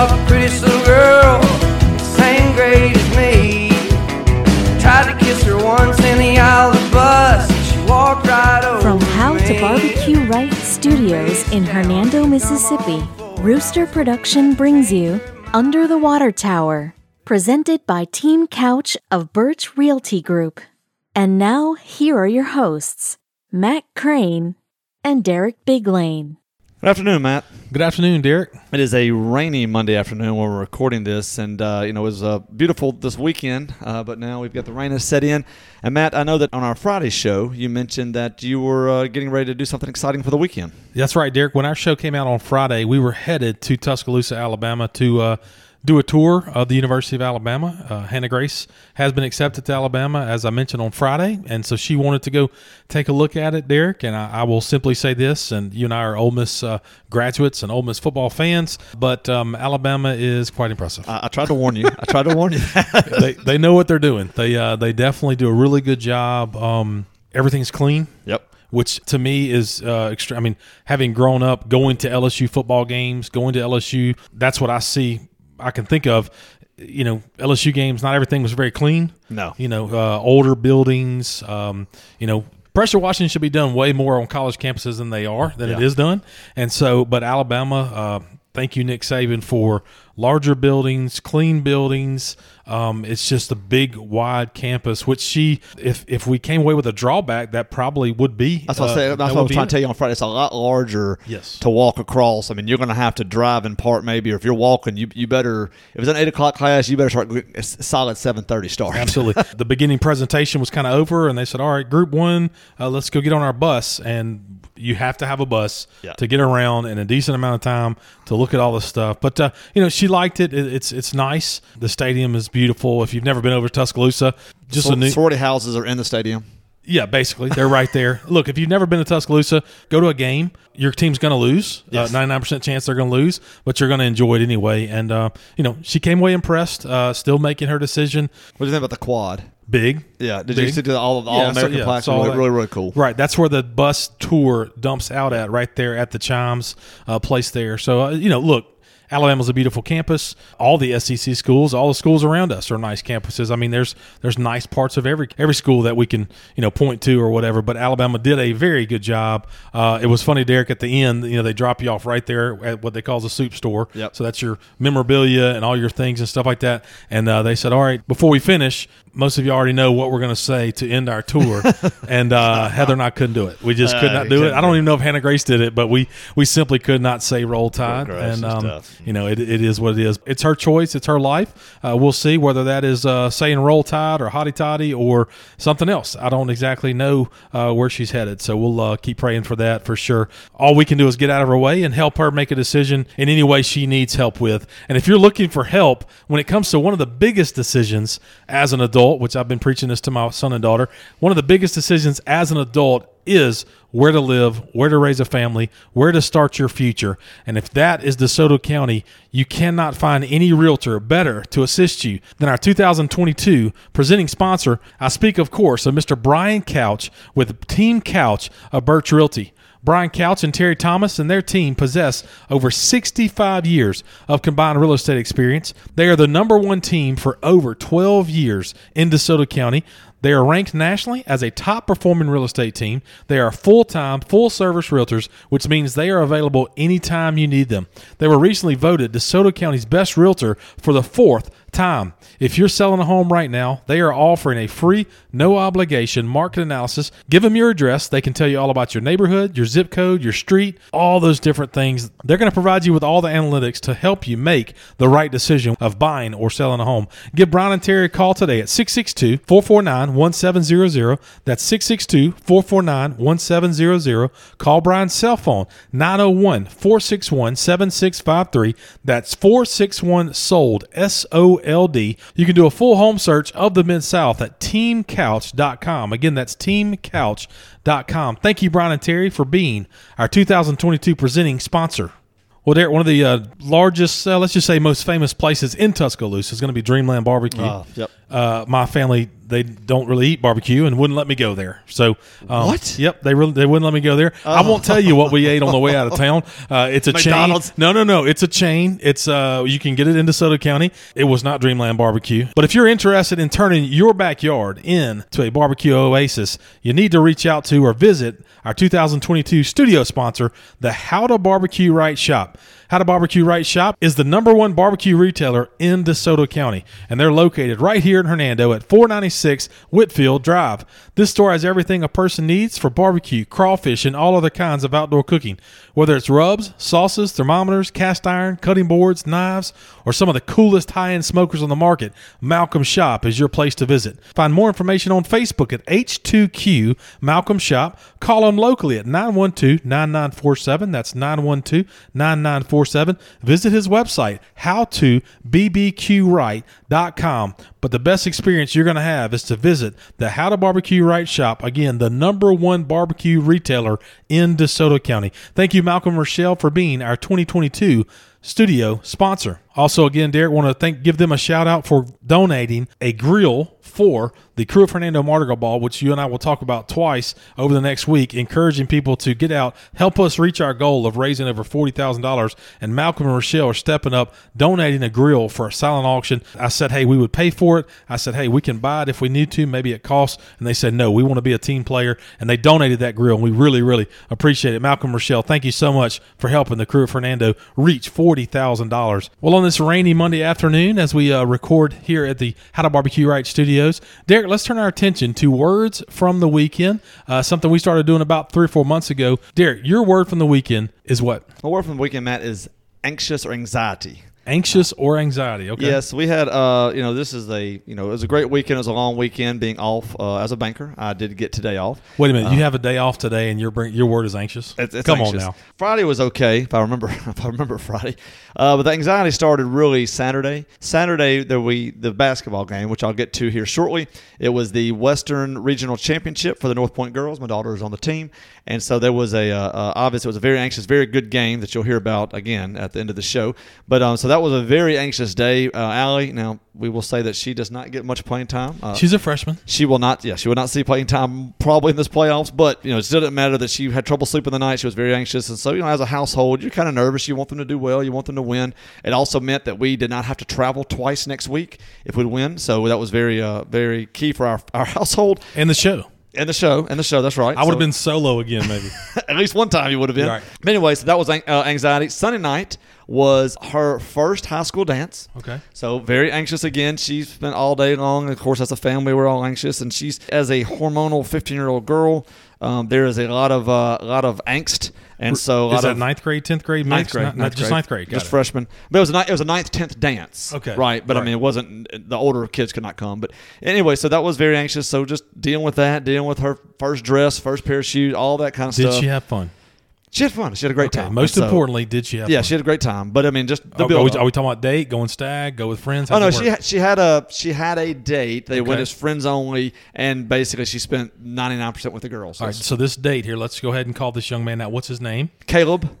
off a pretty little girl, same grade as me. Tried to kiss her once in the aisle of the bus. She walked right over From How me. to Barbecue Right Studios in Hernando, Mississippi, Rooster Production brings you Under the Water Tower, presented by Team Couch of Birch Realty Group. And now, here are your hosts, Matt Crane and Derek Biglane. Good afternoon, Matt. Good afternoon, Derek. It is a rainy Monday afternoon when we're recording this, and uh, you know it was uh, beautiful this weekend, uh, but now we've got the rain has set in. And Matt, I know that on our Friday show you mentioned that you were uh, getting ready to do something exciting for the weekend. That's right, Derek. When our show came out on Friday, we were headed to Tuscaloosa, Alabama to uh, do a tour of the University of Alabama. Uh, Hannah Grace has been accepted to Alabama, as I mentioned on Friday, and so she wanted to go take a look at it, Derek. And I, I will simply say this, and you and I are Ole Miss uh, graduates and Ole Miss football fans, but um, Alabama is quite impressive. I, I tried to warn you. I tried to warn you. they, they know what they're doing. They uh, they definitely do a really good job. Um, everything's clean. yep. which to me is uh, extra. I mean, having grown up going to LSU football games, going to LSU, that's what I see. I can think of. You know, LSU games. Not everything was very clean. No. You know, uh, older buildings. Um, you know, pressure washing should be done way more on college campuses than they are than it Yeah. is done. And so, but Alabama. Uh, thank you, Nick Saban, for larger buildings, clean buildings. Um, it's just a big, wide campus. Which she, if if we came away with a drawback, that probably would be. That's what, I uh, say, that's that what I was trying to tell you on Friday. It's a lot larger Yes. to walk across. I mean, you're going to have to drive in part maybe, or if you're walking, you you better. If it's an eight o'clock class, you better start a solid seven thirty start. Absolutely. the beginning presentation was kind of over, and they said, "All right, group one, uh, let's go get on our bus." And you have to have a bus Yeah. to get around in a decent amount of time to look at all this stuff. But uh, you know, she liked it. it. It's it's nice. The stadium is beautiful. If you've never been over to Tuscaloosa, just a Sor- new sorority houses are in the stadium. yeah, basically they're right there. Look, if you've never been to Tuscaloosa, go to a game. Your team's going to lose. Ninety nine percent chance they're going to lose, but you're going to enjoy it anyway. And uh, you know, she came away impressed. Uh, still making her decision. What do you think about the quad? Big. Yeah, did you Big. see the all all Yeah, so- American yeah, plaques? Really, really, really cool. Right, that's where the bus tour dumps out at, right there at the Chimes uh, place there. So uh, you know, look, Alabama's a beautiful campus. All the SEC schools, all the schools around us are nice campuses. I mean, there's there's nice parts of every every school that we can you know point to or whatever. But Alabama did a very good job. Uh, it was funny, Derek. At the end, you know, they drop you off right there at what they call the soup store. Yep. So that's your memorabilia and all your things and stuff like that. And uh, they said, all right, before we finish, most of you already know what we're going to say to end our tour. and uh, Heather and I couldn't do it. We just could Uh, not do it. I don't even know if Hannah Grace did it, but we we simply could not say roll tide. And um. You know, it, it is what it is. It's her choice. It's her life. Uh, we'll see whether that is uh, saying roll tide or hotty toddy or something else. I don't exactly know uh, where she's headed. So we'll uh, keep praying for that for sure. All we can do is get out of her way and help her make a decision in any way she needs help with. And if you're looking for help when it comes to one of the biggest decisions as an adult, which I've been preaching this to my son and daughter, one of the biggest decisions as an adult is where to live, where to raise a family, where to start your future. And if that is DeSoto County, you cannot find any realtor better to assist you than our 2022 presenting sponsor. I speak, of course, of Mr. Brian Couch with Team Couch of Birch Realty. Brian Couch and Terry Thomas and their team possess over 65 years of combined real estate experience. They are the number one team for over 12 years in DeSoto County. They are ranked nationally as a top performing real estate team. They are full time, full service realtors, which means they are available anytime you need them. They were recently voted DeSoto County's best realtor for the fourth time. If you're selling a home right now, they are offering a free, no obligation market analysis. Give them your address. They can tell you all about your neighborhood, your zip code, your street, all those different things. They're going to provide you with all the analytics to help you make the right decision of buying or selling a home. Give Brian and Terry a call today at 662 449 1700. That's 662 449 1700. Call Brian's cell phone 901 461 7653. That's 461 sold, S O L D. You can do a full home search of the Mid South at teamcouch.com. Again, that's teamcouch.com. Thank you, Brian and Terry, for being our 2022 presenting sponsor. Well, Derek, one of the uh, largest, uh, let's just say most famous places in Tuscaloosa is going to be Dreamland Barbecue. Oh, yep. Uh, my family they don't really eat barbecue and wouldn't let me go there. So um, What? Yep, they really they wouldn't let me go there. I won't tell you what we ate on the way out of town. Uh, it's a McDonald's? chain. No, no, no. It's a chain. It's uh, you can get it in DeSoto County. It was not Dreamland Barbecue. But if you're interested in turning your backyard into a barbecue oasis, you need to reach out to or visit our 2022 studio sponsor, the How to Barbecue Right Shop. How to Barbecue Right Shop is the number one barbecue retailer in DeSoto County, and they're located right here in Hernando at 496 Whitfield Drive. This store has everything a person needs for barbecue, crawfish, and all other kinds of outdoor cooking. Whether it's rubs, sauces, thermometers, cast iron, cutting boards, knives, or some of the coolest high end smokers on the market, Malcolm Shop is your place to visit. Find more information on Facebook at H2Q Malcolm Shop. Call them locally at 912 9947. That's 912 9947. Visit his website, howtobbqright.com. But the best experience you're going to have is to visit the How to Barbecue Right shop. Again, the number one barbecue retailer in DeSoto County. Thank you, Malcolm Rochelle, for being our 2022 studio sponsor. Also, again, Derek, want to thank give them a shout out for donating a grill for the Krewe of Hernando Mardi Gras Ball, which you and I will talk about twice over the next week, encouraging people to get out, help us reach our goal of raising over forty thousand dollars. And Malcolm and Rochelle are stepping up, donating a grill for a silent auction. I said, hey, we would pay for it. I said, hey, we can buy it if we need to, maybe it costs. And they said, no, we want to be a team player, and they donated that grill, and we really, really appreciate it. Malcolm, Rochelle, thank you so much for helping the Krewe of Hernando reach forty thousand dollars. Well, on this rainy Monday afternoon, as we uh, record here at the How to Barbecue Right Studios, Derek, let's turn our attention to words from the weekend. Uh, something we started doing about three or four months ago. Derek, your word from the weekend is what? My word from the weekend, Matt, is anxious or anxiety. Anxious or anxiety? Okay. Yes, we had. Uh, you know, this is a. You know, it was a great weekend. It was a long weekend. Being off uh, as a banker, I did get today off. Wait a minute. you have a day off today, and your bring, your word is anxious. It's, it's Come anxious. on now. Friday was okay if I remember. If I remember Friday, uh, but the anxiety started really Saturday. Saturday there we the basketball game, which I'll get to here shortly. It was the Western Regional Championship for the North Point girls. My daughter is on the team, and so there was a uh, uh, obviously it was a very anxious, very good game that you'll hear about again at the end of the show. But um, so that was a very anxious day. Uh, Allie, now we will say that she does not get much playing time. Uh, She's a freshman. she will not. Yeah, she will not see playing time probably in this playoffs. But you know, it didn't matter that she had trouble sleeping the night. She was very anxious, and so you know, as a household, you're kind of nervous. You want them to do well. You want them to win. It also meant that we did not have to travel twice next week if we'd win. So that was very, uh, very key for our our household And the show. And the show and the show. That's right. I would have So- been solo again, maybe. at least one time you would have been. Right. But anyway, so that was uh, anxiety. Sunday night was her first high school dance. Okay. So very anxious again. She spent all day long. Of course, as a family, we're all anxious, and she's as a hormonal 15 year old girl. Um, there is a lot of uh, a lot of angst, and so a lot is that of ninth grade, tenth grade, ninth grade, Not, not just ninth grade. Got just it. freshman. But it was a it was a ninth, tenth dance. Okay. right. But I mean, it wasn't the older kids could not come. But anyway, so that was very anxious. So just dealing with that, dealing with her first dress, first pair of shoes, all that kind of Did stuff. Did she have fun? She had fun. She had a great Okay. time. Most so- importantly, did she have yeah, fun? she had a great time. But I mean, just the Are, are, we, are we talking about date, going stag, go with friends? Oh no, she had, she had a she had a date. They went as friends only, and basically she spent ninety nine percent with the girls. All right, so this date here, let's go ahead and call this young man out. What's his name? Caleb.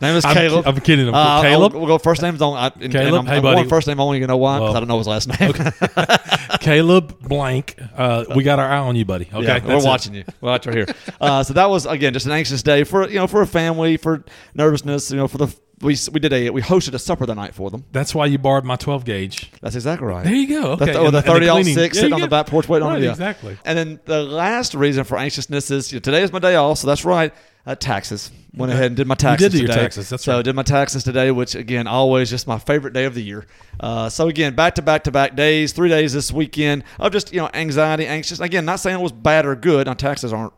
Name is I'm Caleb. ki- I'm kidding him. Uh, Caleb? We'll, we'll go first names only. I, and, Caleb? And I'm, Hey, I'm buddy. going first name only. You know why? Because Well, I don't know his last name. Caleb blank. Uh, we got our eye on you, buddy. Okay, Yeah, we're it. watching you. We're watching right here. Uh, so that was again just an anxious day for you know for a family for nervousness. You know for the we we did a we hosted a supper the night for them. That's why you borrowed my 12 gauge. That's exactly right. There you go. Okay. And the and the thirty cleaning. six Yeah, sitting on the back porch waiting on Right, me. Yeah. exactly. And then the last reason for anxiousness is you know, today is my day off, so that's right. Uh, taxes. Went ahead and did my You taxes. did do your taxes, that's so right. I did my taxes today, which again, always just my favorite day of the year. Uh, so again, back to back to back days, three days this weekend of just you know anxiety, anxious. Again, not saying it was bad or good. Now taxes aren't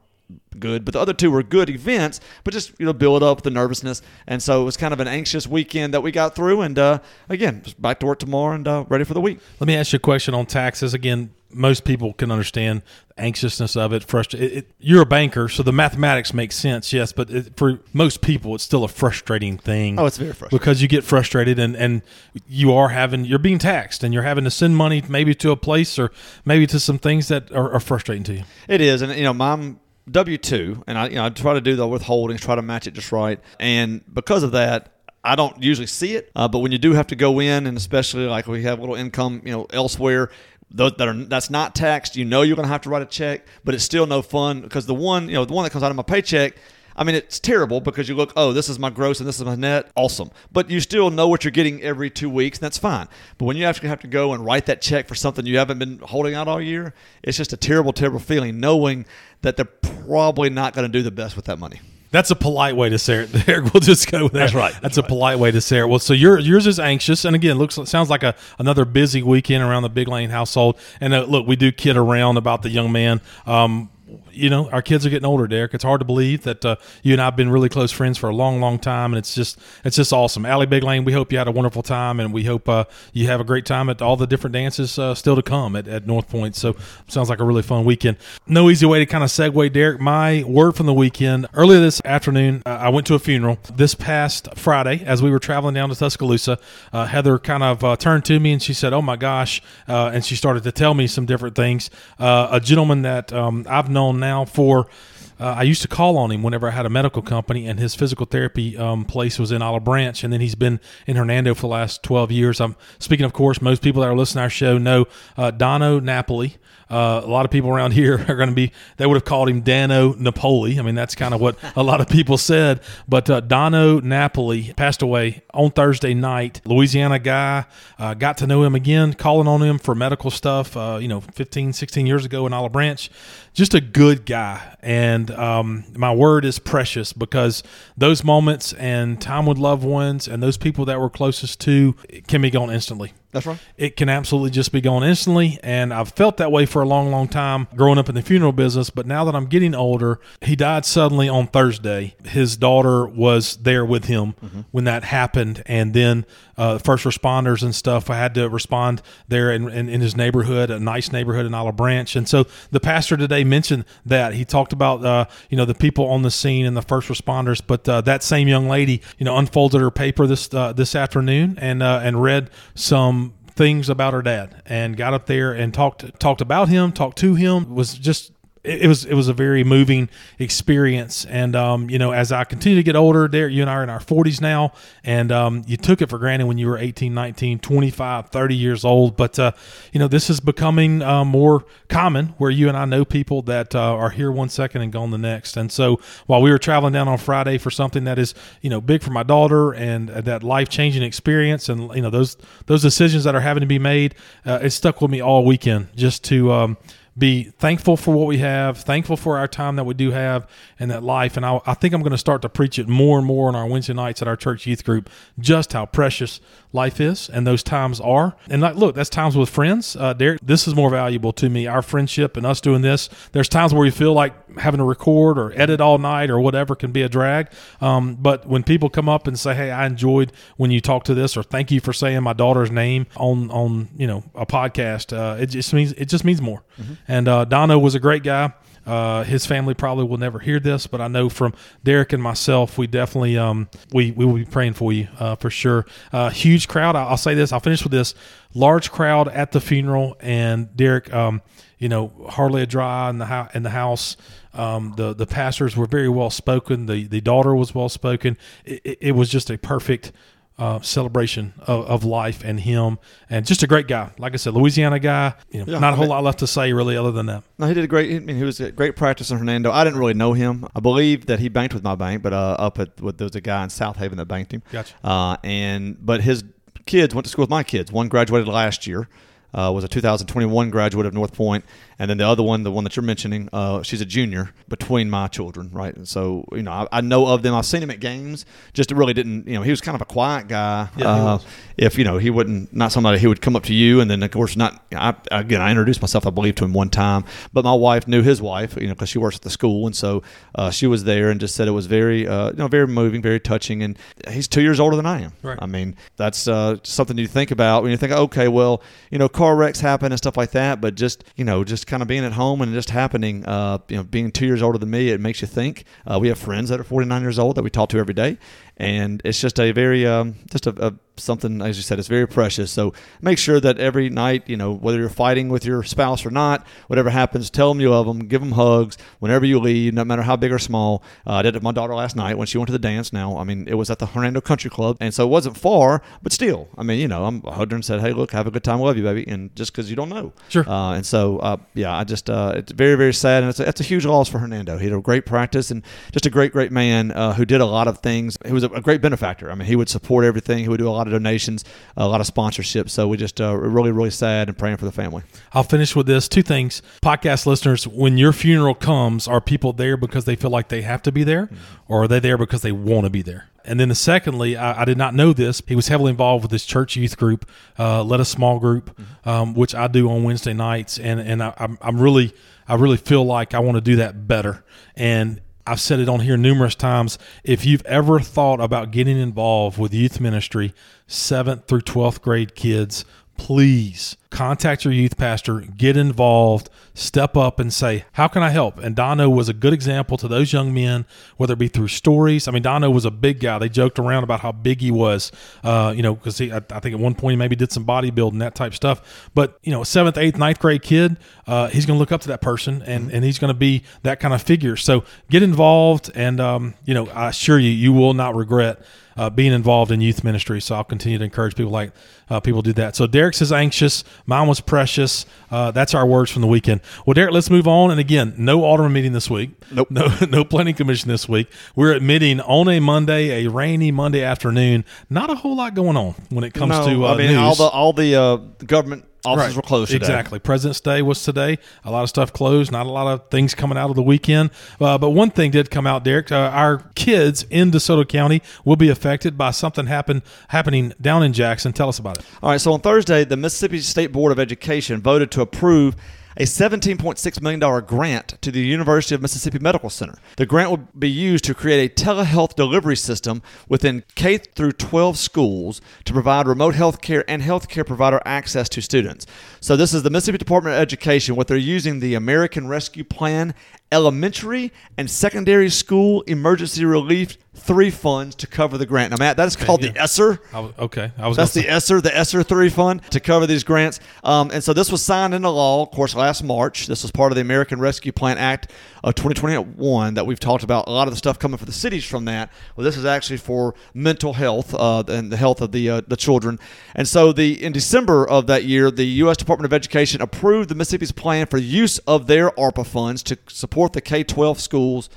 good, but the other two were good events, but just you know build up the nervousness, and so it was kind of an anxious weekend that we got through, and uh, again, back to work tomorrow and uh, ready for the week. Let me ask you a question on taxes. Again, most people can understand the anxiousness of it. Frustra- it, it You're a banker, so the mathematics makes sense, yes, but it, for most people, it's still a frustrating thing. Oh, it's very frustrating. because you get frustrated and and you are having you're being taxed and you're having to send money maybe to a place or maybe to some things that are, are frustrating to you. It is, and you know, mom W two, and I you know I try to do the withholdings, try to match it just right, and because of that. I don't usually see it, uh, but when you do have to go in, and especially like we have a little income, you know, elsewhere, that are that's not taxed. You know you're going to have to write a check, but it's still no fun because the one you know the one that comes out of my paycheck. I mean, it's terrible because you look, oh, this is my gross and this is my net. Awesome. But you still know what you're getting every two weeks, and that's fine. But when you actually have to go and write that check for something you haven't been holding out all year, it's just a terrible, terrible feeling knowing that they're probably not going to do the best with that money. That's a polite way to say it. There, we'll just go with that. That's right. That's, That's a right. polite way to say it. Well, so your yours is anxious, and again, looks sounds like a another busy weekend around the Big Lane household. And uh, look, we do kid around about the young man. Um, you know, our kids are getting older, Derek. It's hard to believe that uh, you and I have been really close friends for a long, long time, and it's just it's just awesome. Allie Big Lane, we hope you had a wonderful time, and we hope uh, you have a great time at all the different dances uh, still to come at, at North Point. So sounds like a really fun weekend. No easy way to kind of segue, Derek. My word from the weekend earlier this afternoon, uh, I went to a funeral this past Friday as we were traveling down to Tuscaloosa. Uh, Heather kind of uh, turned to me and she said, "Oh my gosh," and she started to tell me some different things. A gentleman that um, I've known now for. Uh, I used to call on him whenever I had a medical company, and his physical therapy um, place was in Olive Branch, and then he's been in Hernando for the last 12 years. I'm speaking, of course, most people that are listening to our show know uh, Dono Napoli. Uh, a lot of people around here are going to be, they would have called him Dano Napoli. I mean, that's kind of what a lot of people said. But uh, Napoli passed away on Thursday night. Louisiana guy, uh, got to know him again, calling on him for medical stuff, uh, you know, 15, 16 years ago in Olive Branch. Just a good guy. And um, my word is precious because those moments and time with loved ones and those people that we're closest to can be gone instantly That's right. it can absolutely just be gone instantly. And I've felt that way for a long, long time growing up in the funeral business. But now that I'm getting older, he died suddenly on Thursday. His daughter was there with him when that happened. And then uh, first responders and stuff, I had to respond there in, in, in his neighborhood, a nice neighborhood in Olive Branch. And so the pastor today mentioned that. He talked about, uh, you know, the people on the scene and the first responders. But uh, that same young lady, you know, unfolded her paper this uh, this afternoon and uh, and read some things about her dad and got up there and talked talked about him, talked to him. Was just it, it was it was a very moving experience. And um, you know, as I continue to get older, Derek, you and I are in our 40s now, and um, you took it for granted when you were 18, 19, 25, 30 years old. But uh, you know, this is becoming uh, more common where you and I know people that uh, are here one second and gone the next. And so while we were traveling down on Friday for something that is you know big for my daughter and uh, that life changing experience, and you know those those decisions that are having to be made, uh, it stuck with me all weekend just to. Um, be thankful for what we have, thankful for our time that we do have and that life. And I, I think I'm going to start to preach it more and more on our Wednesday nights at our church youth group, just how precious life is and those times are. And like, look, that's times with friends. Uh, Derek, this is more valuable to me, our friendship and us doing this. There's times where you feel like having to record or edit all night or whatever can be a drag. Um, but when people come up and say, "Hey, I enjoyed when you talked to this," or "Thank you for saying my daughter's name on on you know a podcast," uh, it just means it just means more. And uh, Dono was a great guy. Uh, his family probably will never hear this, but I know from Derek and myself, we definitely um, we we will be praying for you uh, for sure. Uh, huge crowd. I'll, say this. I'll finish with this. Large crowd at the funeral, and Derek, um, you know, hardly a dry in the ho- in the house. Um, the the pastors were very well spoken. The the daughter was well spoken. It, it, it was just a perfect uh, celebration of, of life and him, and just a great guy. Like I said, Louisiana guy. You know, Yeah, not a whole mean- lot left to say really, other than that. No, he did a great. I mean, he was a great practice in Hernando. I didn't really know him. I believe that he banked with my bank, but uh, up at with, there was a guy in South Haven that banked him. Gotcha. Uh, and but his kids went to school with my kids. One graduated last year. Uh, was a 2021 graduate of North Point, and then the other one, the one that you're mentioning, uh, she's a junior between my children, right? And so, you know, I, I know of them. I've seen him at games. Just really didn't, you know, he was kind of a quiet guy. Yeah, uh, if you know, he wouldn't not somebody he would come up to you, and then of course not. I, again, I introduced myself, I believe, to him one time, but my wife knew his wife, you know, because she works at the school, and so uh, she was there and just said it was very, uh, you know, very moving, very touching, and he's two years older than I am. Right. I mean, that's uh, something you think about when you think, okay, well, you know, car wrecks happen and stuff like that, but just you know, just kind of being at home and just happening, uh, you know, being two years older than me, it makes you think. Uh, we have friends that are 49 years old that we talk to every day, and it's just a very, um, just a, a something, as you said, it's very precious. So make sure that every night, you know, whether you're fighting with your spouse or not, whatever happens, tell them you love them, give them hugs whenever you leave, no matter how big or small. Uh, I did it with my daughter last night when she went to the dance. Now, I mean, it was at the Hernando Country Club, and so it wasn't far, but still, I mean, you know, I'm hugged her and said, "Hey, look, have a good time, love you, baby," and just because you don't know, Sure. Uh, and so, uh, yeah, I just uh, it's very, very sad, and it's a, it's a huge loss for Hernando. He had a great practice and just a great, great man uh, who did a lot of things. He was a, a great benefactor. I mean, he would support everything. He would do a lot of donations, a lot of sponsorships. So we just uh, really, really sad and praying for the family. I'll finish with this two things. Podcast listeners, when your funeral comes, are people there because they feel like they have to be there, or are they there because they want to be there? And then, the secondly, I, I did not know this. He was heavily involved with this church youth group, uh, led a small group, um, which I do on Wednesday nights, and and I, I'm, I'm really, I really feel like I want to do that better. And I've said it on here numerous times. If you've ever thought about getting involved with youth ministry, seventh through 12th grade kids, please contact your youth pastor, get involved, step up and say, How can I help? And Dono was a good example to those young men, whether it be through stories. I mean, Dono was a big guy. They joked around about how big he was, uh, you know, because I, I think at one point he maybe did some bodybuilding, that type stuff. But, you know, seventh, eighth, ninth grade kid, uh, he's going to look up to that person and, and he's going to be that kind of figure. So get involved. And, um, you know, I assure you, you will not regret uh, being involved in youth ministry. So I'll continue to encourage people like uh, people do that. So Derek says anxious. Mine was precious. Uh, that's our words from the weekend. Well, Derek, let's move on. And again, no alderman meeting this week. Nope. No, no planning commission this week. We're admitting on a Monday, a rainy Monday afternoon. Not a whole lot going on when it comes No, to uh, I mean, news. all the all the uh, government offices Right. were closed today. Exactly. President's Day was today. A lot of stuff closed. Not a lot of things coming out of the weekend. Uh, but one thing did come out, Derek. Uh, our kids in DeSoto County will be affected by something happen happening down in Jackson. Tell us about it. All right, so on Thursday, the Mississippi State Board of Education voted to approve a $17.6 million grant to the University of Mississippi Medical Center. The grant will be used to create a telehealth delivery system within K through 12 schools to provide remote health care and healthcare provider access to students. So this is the Mississippi Department of Education, what they're using the American Rescue Plan elementary and secondary school emergency relief three funds to cover the grant. Now, Matt, that is called the. ESSER. I was, okay. I was That's the say- ESSER, the ESSER 3 fund to cover these grants. Um, and so this was signed into law, of course, last March. This was part of the American Rescue Plan Act of 2021 that we've talked about. A lot of the stuff coming for the cities from that. Well, this is actually for mental health uh, and the health of the uh, the children. And so the in December of that year, the U.S. Department of Education approved the Mississippi's plan for use of their ARPA funds to support the K-12 schools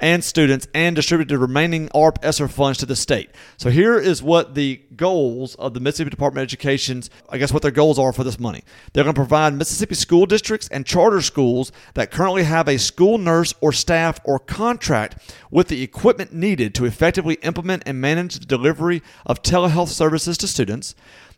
and students and distributed the remaining ARP ESSER funds to the state. So here is what the goals of the Mississippi Department of Education's, I guess what their goals are for this money. They're going to provide Mississippi school districts and charter schools that currently have a school nurse or staff or contract with the equipment needed to effectively implement and manage the delivery of telehealth services to students.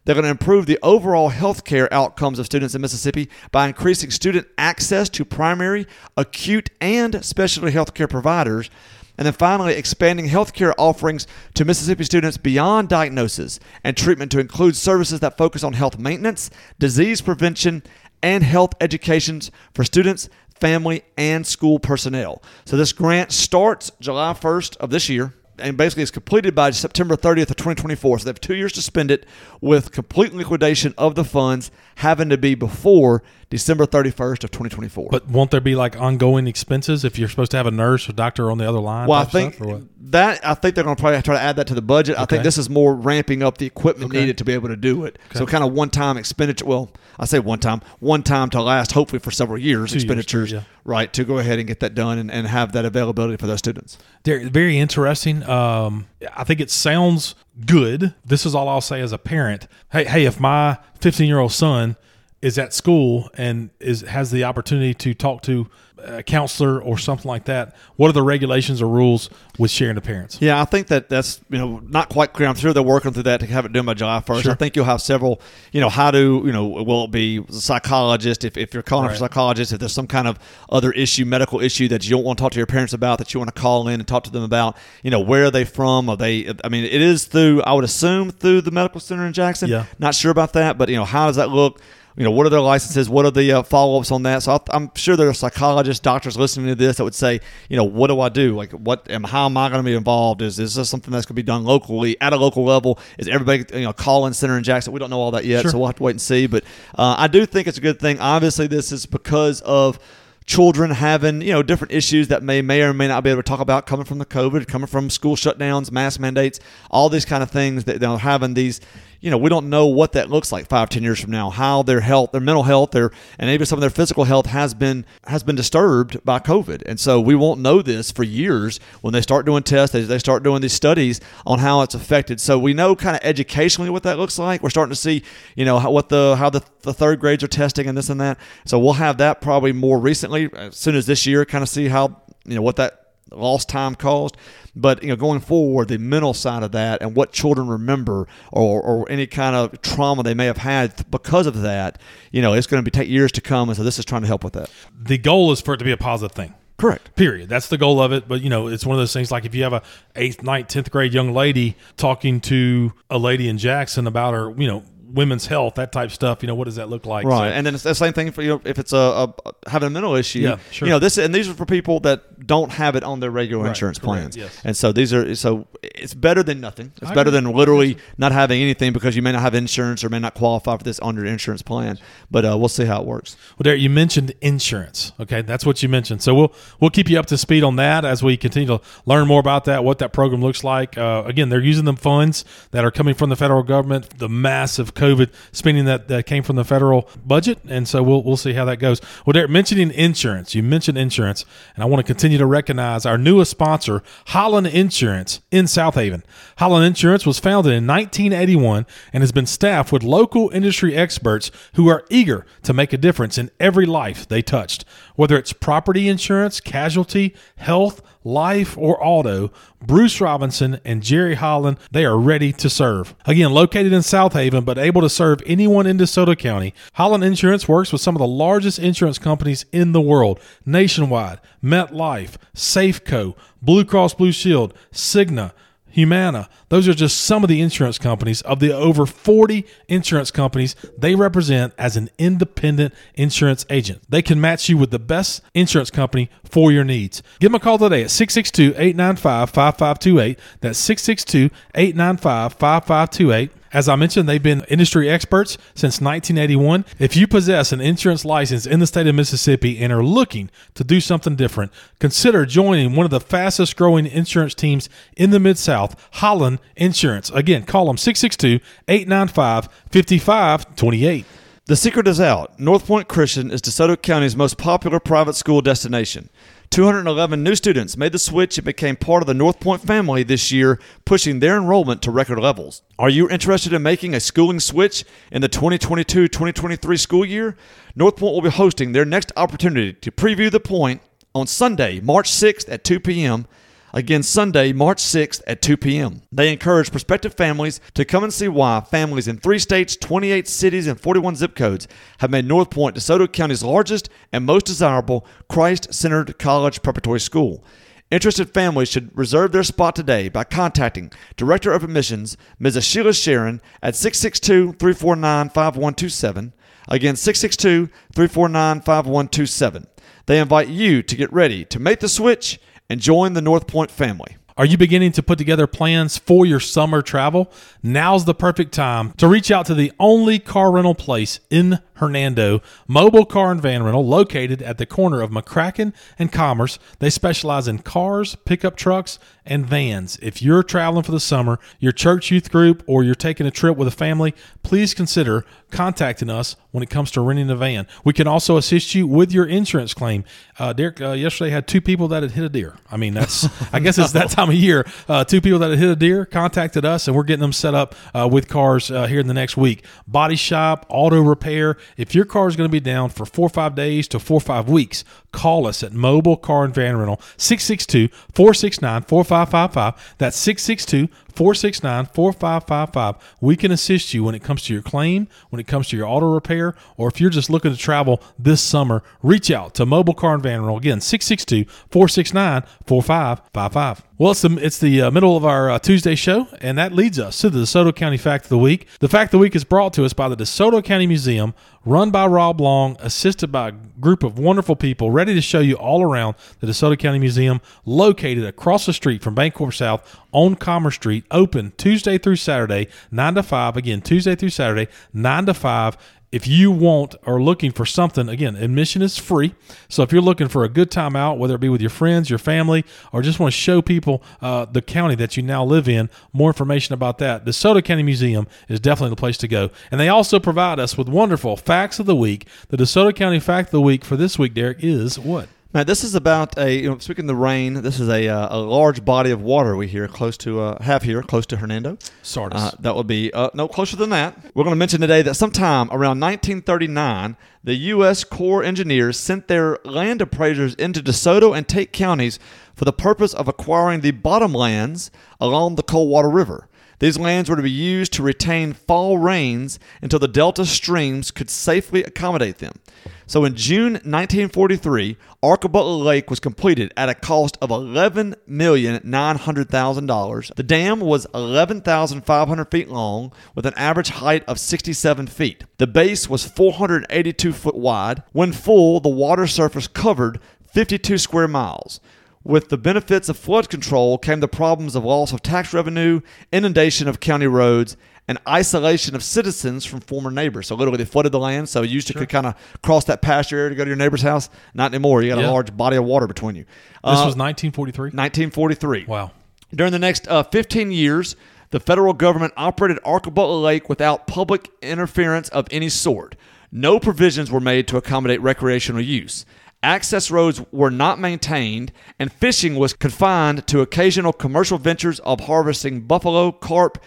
They're going to improve the overall healthcare outcomes of students in Mississippi by increasing student access to primary, acute, and specialty healthcare providers. And then finally, expanding healthcare offerings to Mississippi students beyond diagnosis and treatment to include services that focus on health maintenance, disease prevention, and health educations for students, family, and school personnel. So this grant starts July 1st of this year and basically it's completed by September 30th of 2024. So they have two years to spend it with complete liquidation of the funds having to be before December 31st of 2024. But won't there be like ongoing expenses if you're supposed to have a nurse or doctor on the other line? well, I think stuff, or what? that I think they're going to probably try to add that to the budget. I think this is more ramping up the equipment Okay. needed to be able to do it. So kind of one time expenditure. Well, I say one time, one time to last hopefully for several years Two years, expenditures, yeah. right? To go ahead and get that done and, and have that availability for those students. They're very interesting. Um, I think it sounds good. This is all I'll say as a parent. Hey, hey, if my 15 year old son is at school and is has the opportunity to talk to a counselor or something like that, what are the regulations or rules with sharing the parents? Yeah, I think that that's you know not quite clear. I'm sure they're working through that to have it done by July 1st. Sure. I think you'll have several. You know, how do you know will it be a psychologist if, if you're calling for a psychologist if there's some kind of other issue, medical issue that you don't want to talk to your parents about that you want to call in and talk to them about. You know, where are they from? Are they? I mean, it is through I would assume through the medical center in Jackson. Yeah. Not sure about that, but you know, how does that look? You know, what are their licenses? What are the uh, follow ups on that? So I, am sure there are psychologists, doctors listening to this that would say, you know, what do I do? Like, what am how am I going to be involved? Is is this something that's going to be done locally at a local level? Is everybody you know calling center in Jackson? We don't know all that yet, Sure. so we'll have to wait and see. But uh, I do think it's a good thing. Obviously, this is because of children having you know different issues that may may or may not be able to talk about coming from the COVID, coming from school shutdowns, mask mandates, all these kind of things that they're having these. You know, we don't know what that looks like five, ten years from now. How their health, their mental health, their and even some of their physical health has been has been disturbed by COVID, and so we won't know this for years when they start doing tests. They, they start doing these studies on how it's affected. So we know kind of educationally what that looks like. We're starting to see, you know, how, what the how the, the third grades are testing and this and that. So we'll have that probably more recently, as soon as this year, kind of see how you know what that lost time caused. But you know, going forward, the mental side of that and what children remember, or, or any kind of trauma they may have had because of that, you know, it's going to be take years to come. And so this is trying to help with that. The goal is for it to be a positive thing. Correct. Period. That's the goal of it. But you know, it's one of those things like if you have a eighth, ninth, tenth grade young lady talking to a lady in Jackson about her, you know, women's health, that type stuff. You know, what does that look like? Right, So- and then it's the same thing for you know if it's a, a having a mental issue. Yeah, sure. You know this, and these are for people that don't have it on their regular Right, insurance correct, plans. yes. And so these are so it's better than nothing. It's I better agree. than literally not having anything because you may not have insurance or may not qualify for this on your insurance plan. But uh, we'll see how it works. Well, Derek, you mentioned insurance. Okay, that's what you mentioned. So we'll we'll keep you up to speed on that as we continue to learn more about that, what that program looks like. Uh, again, they're using the funds that are coming from the federal government, the massive COVID spending that, that came from the federal budget, and so we'll we'll see how that goes. Well, Derek, mentioning insurance, you mentioned insurance, and I want to continue to recognize our newest sponsor, Holland Insurance in South Haven. Holland Insurance was founded in 1981 and has been staffed with local industry experts who are eager to make a difference in every life they touched. Whether it's property insurance, casualty, health, life, or auto, Bruce Robinson and Jerry Holland, they are ready to serve. Again, located in South Haven, but able to serve anyone in DeSoto County, Holland Insurance works with some of the largest insurance companies in the world Nationwide, MetLife, Safeco, Blue Cross Blue Shield, Cigna. Humana. Those are just some of the insurance companies. Of the over 40 insurance companies they represent as an independent insurance agent, they can match you with the best insurance company for your needs. Give them a call today at 662 895 5528. That's 662 895 5528. As I mentioned, they've been industry experts since 1981. If you possess an insurance license in the state of Mississippi and are looking to do something different, consider joining one of the fastest growing insurance teams in the Mid South, Holland Insurance. Again, call them 662 895 5528. The secret is out. North Point Christian is DeSoto County's most popular private school destination. 211 new students made the switch and became part of the North Point family this year, pushing their enrollment to record levels. Are you interested in making a schooling switch in the 2022 2023 school year? North Point will be hosting their next opportunity to preview the point on Sunday, March 6th at 2 p.m. Again, Sunday, March 6th at 2 p.m. They encourage prospective families to come and see why families in three states, 28 cities, and 41 zip codes have made North Point DeSoto County's largest and most desirable Christ centered college preparatory school. Interested families should reserve their spot today by contacting Director of Admissions, Ms. Sheila Sharon, at 662 349 5127. Again, 662 349 5127. They invite you to get ready to make the switch and join the North Point family. Are you beginning to put together plans for your summer travel? Now's the perfect time to reach out to the only car rental place in Hernando, Mobile Car and Van Rental, located at the corner of McCracken and Commerce. They specialize in cars, pickup trucks, and vans. If you're traveling for the summer, your church youth group, or you're taking a trip with a family, please consider contacting us when it comes to renting a van. We can also assist you with your insurance claim. Uh, Derek, uh, yesterday had two people that had hit a deer. I mean, that's I guess it's that time of year. Uh, two people that had hit a deer contacted us, and we're getting them set up uh, with cars uh, here in the next week. Body shop, auto repair. If your car is going to be down for four or five days to four or five weeks, call us at Mobile Car and Van Rental 662 469 4555. That's 662 469 4555. We can assist you when it comes to your claim, when it comes to your auto repair, or if you're just looking to travel this summer, reach out to Mobile Car and Van Rental. Again, 662 469 4555. Well, it's the, it's the uh, middle of our uh, Tuesday show, and that leads us to the DeSoto County Fact of the Week. The Fact of the Week is brought to us by the DeSoto County Museum, run by Rob Long, assisted by a group of wonderful people, ready to show you all around the DeSoto County Museum, located across the street from Bancorp South on Commerce Street, open Tuesday through Saturday, 9 to 5. Again, Tuesday through Saturday, 9 to 5 if you want or looking for something, again, admission is free. So if you're looking for a good time out, whether it be with your friends, your family, or just want to show people uh, the county that you now live in, more information about that, the DeSoto County Museum is definitely the place to go. And they also provide us with wonderful facts of the week. The DeSoto County fact of the week for this week, Derek, is what? Now, this is about a, you know, speaking of the rain, this is a, uh, a large body of water we hear close to, uh, have here, close to Hernando. Sardis. Uh, that would be, uh, no, closer than that. We're going to mention today that sometime around 1939, the U.S. Corps engineers sent their land appraisers into DeSoto and Tate counties for the purpose of acquiring the bottomlands along the Coldwater River. These lands were to be used to retain fall rains until the delta streams could safely accommodate them. So in June 1943, Arkabutla Lake was completed at a cost of $11,900,000. The dam was 11,500 feet long with an average height of 67 feet. The base was 482 foot wide. When full, the water surface covered 52 square miles. With the benefits of flood control came the problems of loss of tax revenue, inundation of county roads, and isolation of citizens from former neighbors. So literally, they flooded the land, so you used to could kind of cross that pasture area to go to your neighbor's house. Not anymore. You got Yeah. a large body of water between you. this Uh, was 1943. 1943. Wow. During the next uh, 15 years, the federal government operated Arkabutla Lake without public interference of any sort. No provisions were made to accommodate recreational use. Access roads were not maintained, and fishing was confined to occasional commercial ventures of harvesting buffalo, carp,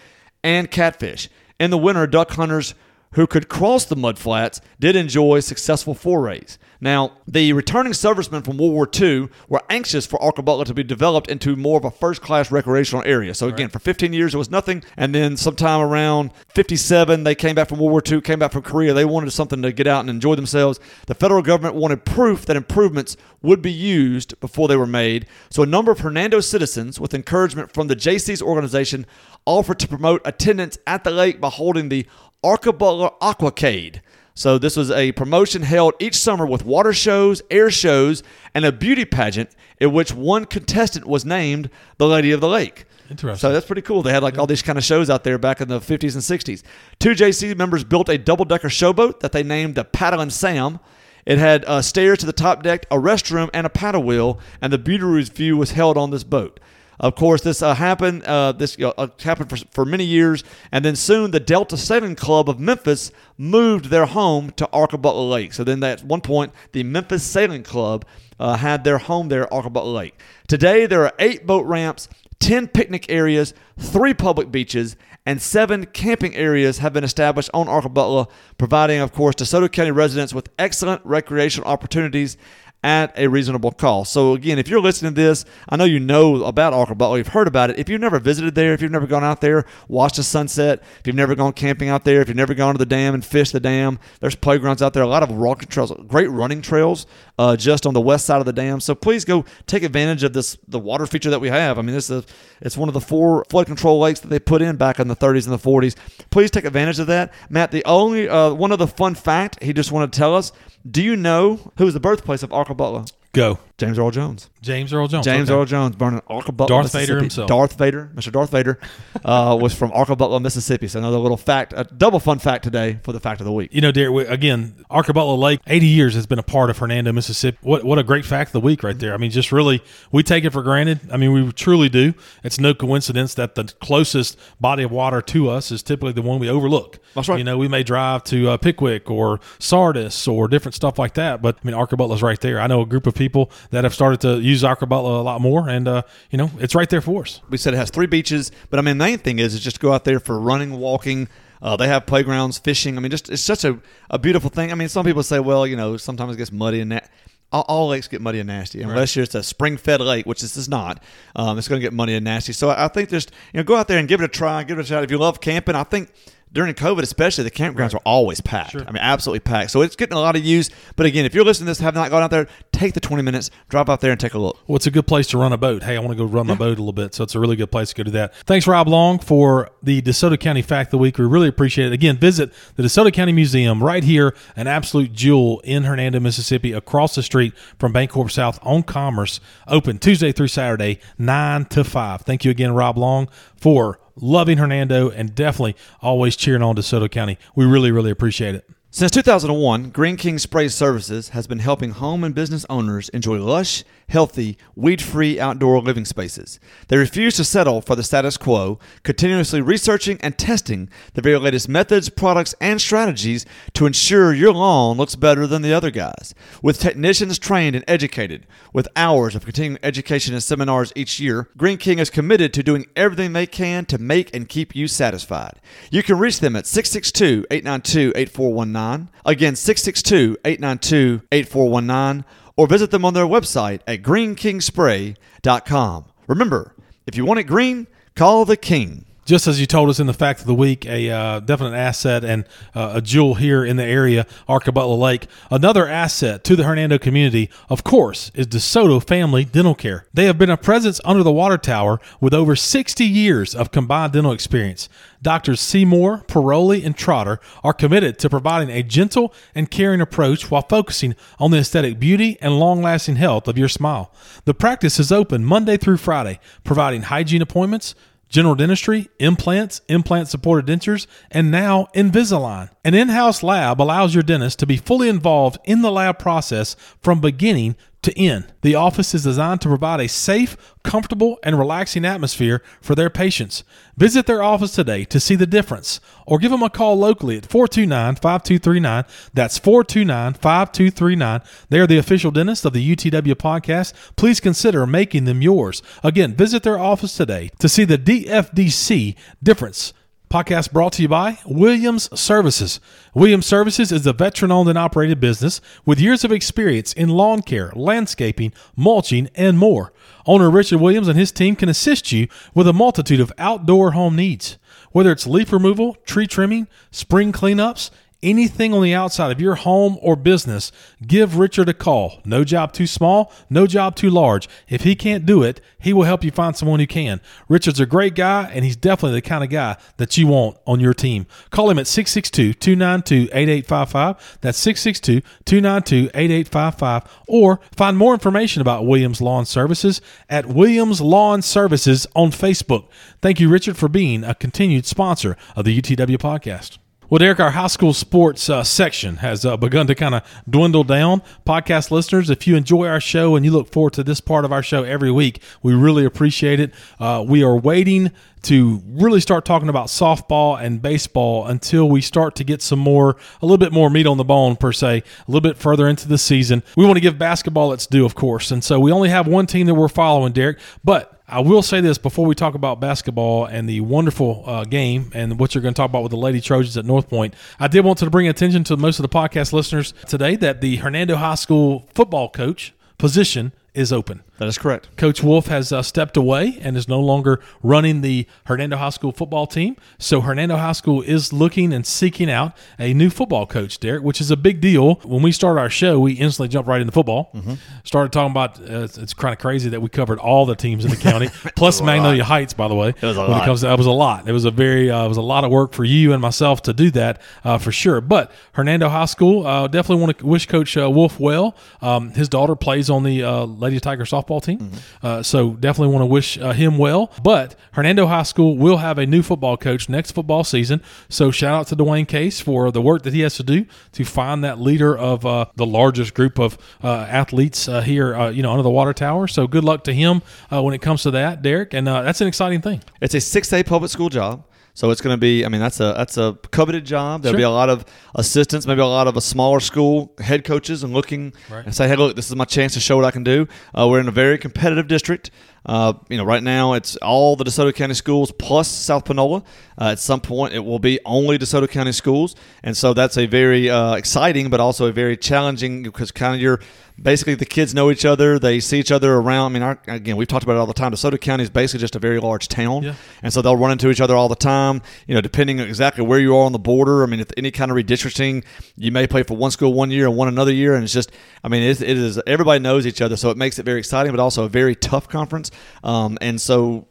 and catfish. In the winter, duck hunters who could cross the mudflats did enjoy successful forays. Now, the returning servicemen from World War II were anxious for Arkabutla to be developed into more of a first class recreational area. So, again, for 15 years, it was nothing. And then, sometime around 57, they came back from World War II, came back from Korea. They wanted something to get out and enjoy themselves. The federal government wanted proof that improvements would be used before they were made. So, a number of Hernando citizens, with encouragement from the Jaycee's organization, offered to promote attendance at the lake by holding the Arkabutla Aquacade. So this was a promotion held each summer with water shows, air shows, and a beauty pageant in which one contestant was named the Lady of the Lake. Interesting. So that's pretty cool. They had like all these kind of shows out there back in the 50s and 60s. Two Jaycee members built a double-decker showboat that they named the Paddle and Sam. It had uh, stairs to the top deck, a restroom, and a paddle wheel, and the beauty review was held on this boat. Of course, this uh, happened. Uh, this uh, happened for, for many years, and then soon the Delta Seven Club of Memphis moved their home to Arkabutla Lake. So then, at one point, the Memphis Sailing Club uh, had their home there, at Arkabutla Lake. Today, there are eight boat ramps, ten picnic areas, three public beaches, and seven camping areas have been established on Arkabutla, providing, of course, DeSoto County residents with excellent recreational opportunities at a reasonable cost. So again, if you're listening to this, I know you know about Arkabutla, you've heard about it. If you've never visited there, if you've never gone out there, watched the sunset, if you've never gone camping out there, if you've never gone to the dam and fished the dam, there's playgrounds out there, a lot of rock trails, great running trails uh, just on the west side of the dam. So please go take advantage of this the water feature that we have. I mean, this is it's one of the four flood control lakes that they put in back in the 30s and the 40s. Please take advantage of that, Matt. The only uh, one other fun fact he just wanted to tell us. Do you know who is the birthplace of Arkabutla? Go. James Earl Jones. James Earl Jones. James Okay. Earl Jones, born in Arkabutla, Darth Vader himself. Darth Vader, Mr. Darth Vader, uh, was from Arkabutla, Mississippi. So another little fact, a double fun fact today for the fact of the week. You know, Derek, again, Arkabutla Lake, 80 years has been a part of Hernando, Mississippi. What what a great fact of the week right there. I mean, just really, we take it for granted. I mean, we truly do. It's no coincidence that the closest body of water to us is typically the one we overlook. That's right. You know, we may drive to uh, Pickwick or Sardis or different stuff like that, but I mean, Arkabutla's right there. I know a group of people that have started to use Arkabutla a lot more, and, uh, you know, it's right there for us. We said it has three beaches, but I mean, the main thing is is just go out there for running, walking. Uh, they have playgrounds, fishing. I mean, just it's such a, a beautiful thing. I mean, some people say, well, you know, sometimes it gets muddy and that. All, all lakes get muddy and nasty unless you're it's a spring-fed lake, which this is not. Um, it's going to get muddy and nasty. So I, I think just you know go out there and give it a try, give it a shot. If you love camping, I think during COVID, especially the campgrounds are always packed. Sure. I mean, absolutely packed. So it's getting a lot of use. But again, if you're listening to this, have not gone out there, take the 20 minutes, drop out there and take a look. Well, it's a good place to run a boat. Hey, I want to go run my boat a little bit, so it's a really good place to go do that. Thanks, Rob Long, for the DeSoto County Fact of the Week. We really appreciate it. Again, visit the DeSoto County Museum right here, an absolute jewel in Hernando, Mississippi, across the street from Bancorp South on Commerce. Open Tuesday through Saturday, nine to five. Thank you again, Rob Long, for loving Hernando and definitely always cheering on DeSoto County. We really, really appreciate it. Since 2001, Green King Spray Services has been helping home and business owners enjoy lush, healthy, weed free outdoor living spaces. They refuse to settle for the status quo, continuously researching and testing the very latest methods, products, and strategies to ensure your lawn looks better than the other guys. With technicians trained and educated, with hours of continuing education and seminars each year, Green King is committed to doing everything they can to make and keep you satisfied. You can reach them at 662 892 8419. Again, 662 892 8419 or visit them on their website at greenkingspray.com. Remember, if you want it green, call the king. Just as you told us in the fact of the week, a uh, definite asset and uh, a jewel here in the area, Arkabutla Lake. Another asset to the Hernando community, of course, is DeSoto Family Dental Care. They have been a presence under the water tower with over 60 years of combined dental experience. Doctors Seymour, Paroli, and Trotter are committed to providing a gentle and caring approach while focusing on the aesthetic beauty and long lasting health of your smile. The practice is open Monday through Friday, providing hygiene appointments general dentistry, implants, implant supported dentures, and now Invisalign. An in house lab allows your dentist to be fully involved in the lab process from beginning to end. The office is designed to provide a safe, comfortable, and relaxing atmosphere for their patients. Visit their office today to see the difference or give them a call locally at 429 5239. That's 429 5239. They are the official dentist of the UTW podcast. Please consider making them yours. Again, visit their office today to see the DFDC difference. Podcast brought to you by Williams Services. Williams Services is a veteran owned and operated business with years of experience in lawn care, landscaping, mulching, and more. Owner Richard Williams and his team can assist you with a multitude of outdoor home needs. Whether it's leaf removal, tree trimming, spring cleanups, anything on the outside of your home or business, give Richard a call. No job too small, no job too large. If he can't do it, he will help you find someone who can. Richard's a great guy, and he's definitely the kind of guy that you want on your team. Call him at 662 292 8855. That's 662 292 8855. Or find more information about Williams Lawn Services at Williams Lawn Services on Facebook. Thank you, Richard, for being a continued sponsor of the UTW podcast. Well, Derek, our high school sports uh, section has uh, begun to kind of dwindle down. Podcast listeners, if you enjoy our show and you look forward to this part of our show every week, we really appreciate it. Uh, we are waiting to really start talking about softball and baseball until we start to get some more, a little bit more meat on the bone, per se, a little bit further into the season. We want to give basketball its due, of course. And so we only have one team that we're following, Derek, but I will say this before we talk about basketball and the wonderful uh, game and what you're going to talk about with the Lady Trojans at North Point. I did want to bring attention to most of the podcast listeners today that the Hernando High School football coach position is open. That is correct. Coach Wolf has uh, stepped away and is no longer running the Hernando High School football team. So Hernando High School is looking and seeking out a new football coach, Derek, which is a big deal. When we start our show, we instantly jumped right into football. Mm-hmm. Started talking about uh, it's, kind of crazy that we covered all the teams in the county, plus Magnolia Heights, by the way. It was a when lot. It comes to, that was a lot. It was a very uh, it was a lot of work for you and myself to do that uh, for sure. But Hernando High School uh, definitely want to wish Coach uh, Wolf well. Um, his daughter plays on the uh, Lady Tiger softball team. Mm-hmm. Uh, so definitely want to wish uh, him well. But Hernando High School will have a new football coach next football season. So shout out to Dwayne Case for the work that he has to do to find that leader of uh, the largest group of uh, athletes uh, here, uh, you know, under the water tower. So good luck to him uh, when it comes to that, Derek. And uh, that's an exciting thing. It's a six A public school job. So it's going to be. I mean, that's a that's a coveted job. There'll Sure. be a lot of assistants, maybe a lot of a smaller school head coaches, and looking Right. and say, "Hey, look, this is my chance to show what I can do." Uh, we're in a very competitive district. Uh, you know, right now it's all the DeSoto County schools plus South Panola. Uh, at some point, it will be only DeSoto County schools, and so that's a very uh, exciting, but also a very challenging because kind of you're basically the kids know each other. They see each other around. I mean, our, again, we've talked about it all the time. DeSoto County is basically just a very large town, Yeah. and so they'll run into each other all the time. You know, depending exactly where you are on the border. I mean, if any kind of redistricting, you may play for one school one year and one another year, and it's just, I mean, it is everybody knows each other, so it makes it very exciting, but also a very tough conference. Um, and so,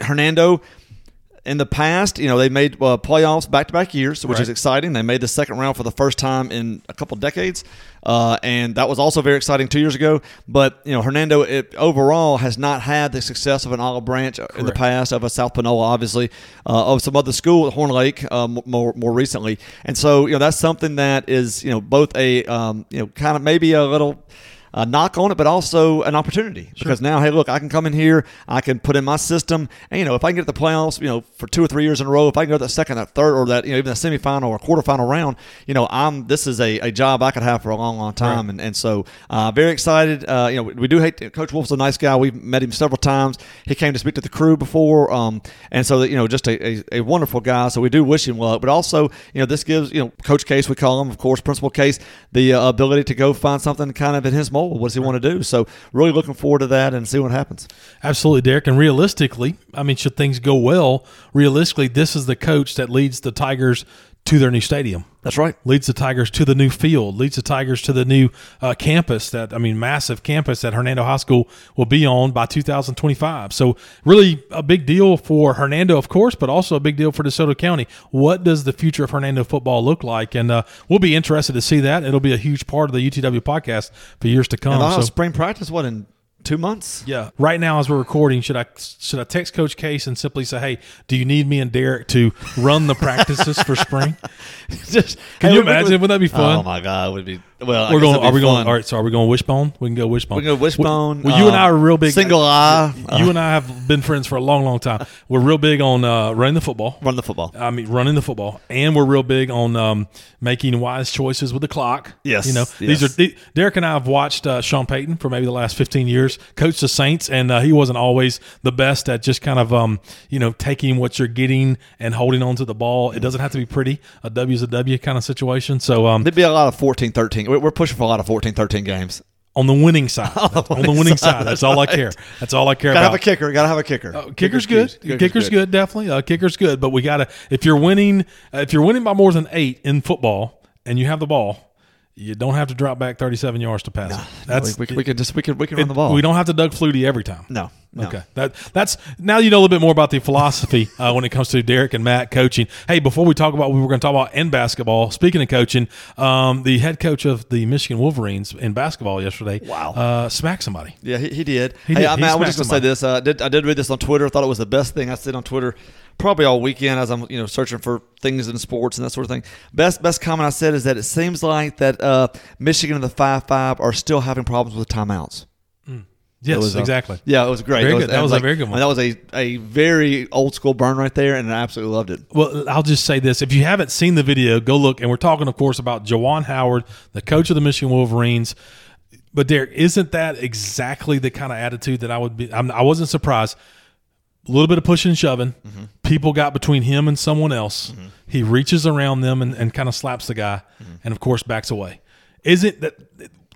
Hernando in the past, you know, they made uh, playoffs back to back years, which Right. is exciting. They made the second round for the first time in a couple decades. Uh, and that was also very exciting two years ago. But, you know, Hernando it, overall has not had the success of an Olive Branch in the past, of a South Panola, obviously, uh, of some other school at Horn Lake uh, more, more recently. And so, you know, that's something that is, you know, both a, um, you know, kind of maybe a little a knock on it, but also an opportunity because now, hey, look, I can come in here, I can put in my system, and you know, if I can get the playoffs, you know, for two or three years in a row, if I can go to that second, that third, or that you know, even the semifinal or quarterfinal round, you know, I'm this is a, a job I could have for a long, long time, and and so uh, very excited. Uh, you know, we, we do hate Coach Wolf's a nice guy. We've met him several times. He came to speak to the crew before, um, and so that you know, just a, a, a wonderful guy. So we do wish him luck, but also you know, this gives you know, Coach Case we call him, of course, Principal Case, the uh, ability to go find something kind of in his mold. What does he want to do? So really looking forward to that and see what happens. Absolutely, Derek. And realistically, I mean, should things go well, realistically, this is the coach that leads the Tigers to their new stadium. That's right. Leads the Tigers to the new field, leads the Tigers to the new uh, campus that, I mean, massive campus that Hernando High School will be on by 2025. So, really a big deal for Hernando, of course, but also a big deal for DeSoto County. What does the future of Hernando football look like? And uh, we'll be interested to see that. It'll be a huge part of the UTW podcast for years to come. And So- spring practice. What in two months? yeah. Right now, as we're recording, should I should I text Coach Case and simply say, "Hey, do you need me and Derek to run the practices for spring?" Just Can hey, you we- we- imagine? Wouldn't that be fun? Oh my god, it would be well. We're going. Are we going? fun. All right. So are we going wishbone? We can go wishbone. We can go wishbone. Well, you and I uh, are real big. Single eye. You and I have been friends for a long, long time. We're real big on uh, running the football. Run the football. I mean, running the football, and we're real big on um, making wise choices with the clock. Yes, you know these are Derek and I have watched uh, Sean Payton for maybe the last fifteen years, coach the Saints, and uh, he wasn't always the best at just kind of um, you know taking what you're getting and holding on to the ball. It doesn't have to be pretty. A W is a W kind of situation. So um, There'd be a lot of 14, 13. We're pushing for a lot of 14, 13 games. on the winning side, on the winning winning side, side, that's all I care. That's all I care Gotta about. have a kicker. Gotta have a kicker. Uh, kicker's good. Kicker's Kicker's, good. definitely. Uh, kicker's good, but we gotta. If you're winning, uh, if you're winning by more than eight in football, and you have the ball, you don't have to drop back 37 yards to pass it. That's we, we, we can just we can we can run the ball. We don't have to Doug Flutie every time. No. no. Okay, that that's now you know a little bit more about the philosophy uh, when it comes to Derek and Matt coaching. Hey, before we talk about what we were going to talk about in basketball, speaking of coaching, um, the head coach of the Michigan Wolverines in basketball yesterday, Wow. uh, smacked somebody. Yeah, he, he did. He hey, did. I, He I was just gonna say this. Uh, I did I did read this on Twitter? I thought it was the best thing I said on Twitter, probably all weekend as I'm you know searching for things in sports and that sort of thing. Best best comment I said is that it seems like that uh, Michigan and the five five are still having problems with timeouts. Yes, It was, uh, exactly. Yeah, it was great. Very It good. That was a very good one. That was a, a very old school burn right there, and I absolutely loved it. Well, I'll just say this: if you haven't seen the video, go look. And we're talking, of course, about Juwan Howard, the coach of the Michigan Wolverines. But Derek, isn't that exactly the kind of attitude that I would be? I'm, I wasn't surprised. A little bit of pushing and shoving. Mm-hmm. People got between him and someone else. He reaches around them and, and kind of slaps the guy, Mm-hmm. and of course backs away. Is it that?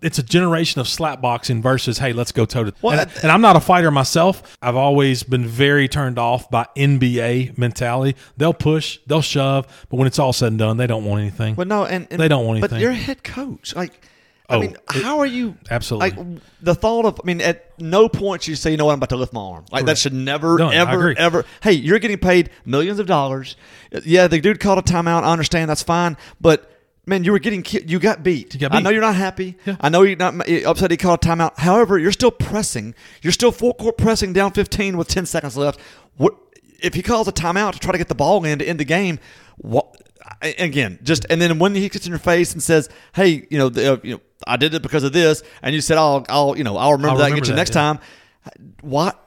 It's a generation of slap boxing versus hey, let's go toe to. Well, and, and I'm not a fighter myself. I've always been very turned off by NBA mentality. They'll push, they'll shove, but when it's all said and done, they don't want anything. But no, and, and They don't want anything. But you're a head coach. Like, I Oh, mean, it- how are you? Absolutely. Like the thought of, I mean, at no point should you say, you know what, I'm about to lift my arm. Like that should never, Done. Ever, ever. Hey, you're getting paid millions of dollars. Yeah, the dude called a timeout. I understand that's fine, but. Man, you were getting you got beat. You got I know you're not happy. Yeah. I know you're not upset. He called a timeout. However, you're still pressing. You're still full court pressing down 15 with 10 seconds left. What if he calls a timeout to try to get the ball in to end the game? What again? Just and then when he gets in your face and says, "Hey, you know, the, uh, you know, I did it because of this," and you said, "I'll, I'll, you know, I'll remember I'll that and remember get you that, next yeah. time." What?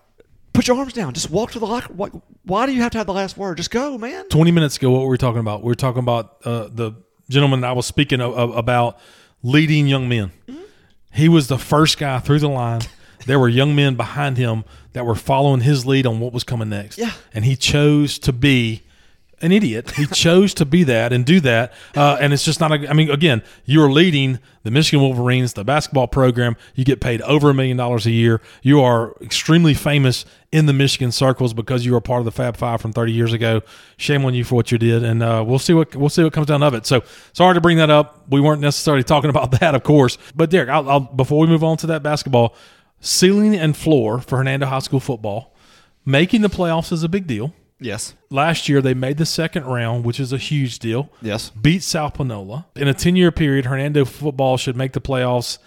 Put your arms down. Just walk to the locker. Why, why do you have to have the last word? Just go, man. 20 minutes ago, what were we talking about? We were talking about uh, the gentleman I was speaking of, of- about leading young men. He was the first guy through the line. There were young men behind him that were following his lead on what was coming next. Yeah. And he chose to be an idiot. He chose to be that and do that. Uh, and it's just not, a, I mean, again, you're leading the Michigan Wolverines, the basketball program. You get paid over a million dollars a year. You are extremely famous in the Michigan circles because you were part of the Fab Five from 30 years ago. Shame on you for what you did. And uh, we'll see what, we'll see what comes down of it. So sorry to bring that up. We weren't necessarily talking about that, of course. But Derek, I'll, I'll, before we move on to that basketball, ceiling and floor for Hernando High School football, making the playoffs is a big deal. Yes. Last year, they made the second round, which is a huge deal. Yes. Beat South Panola. In a 10 year period, Hernando football should make the playoffs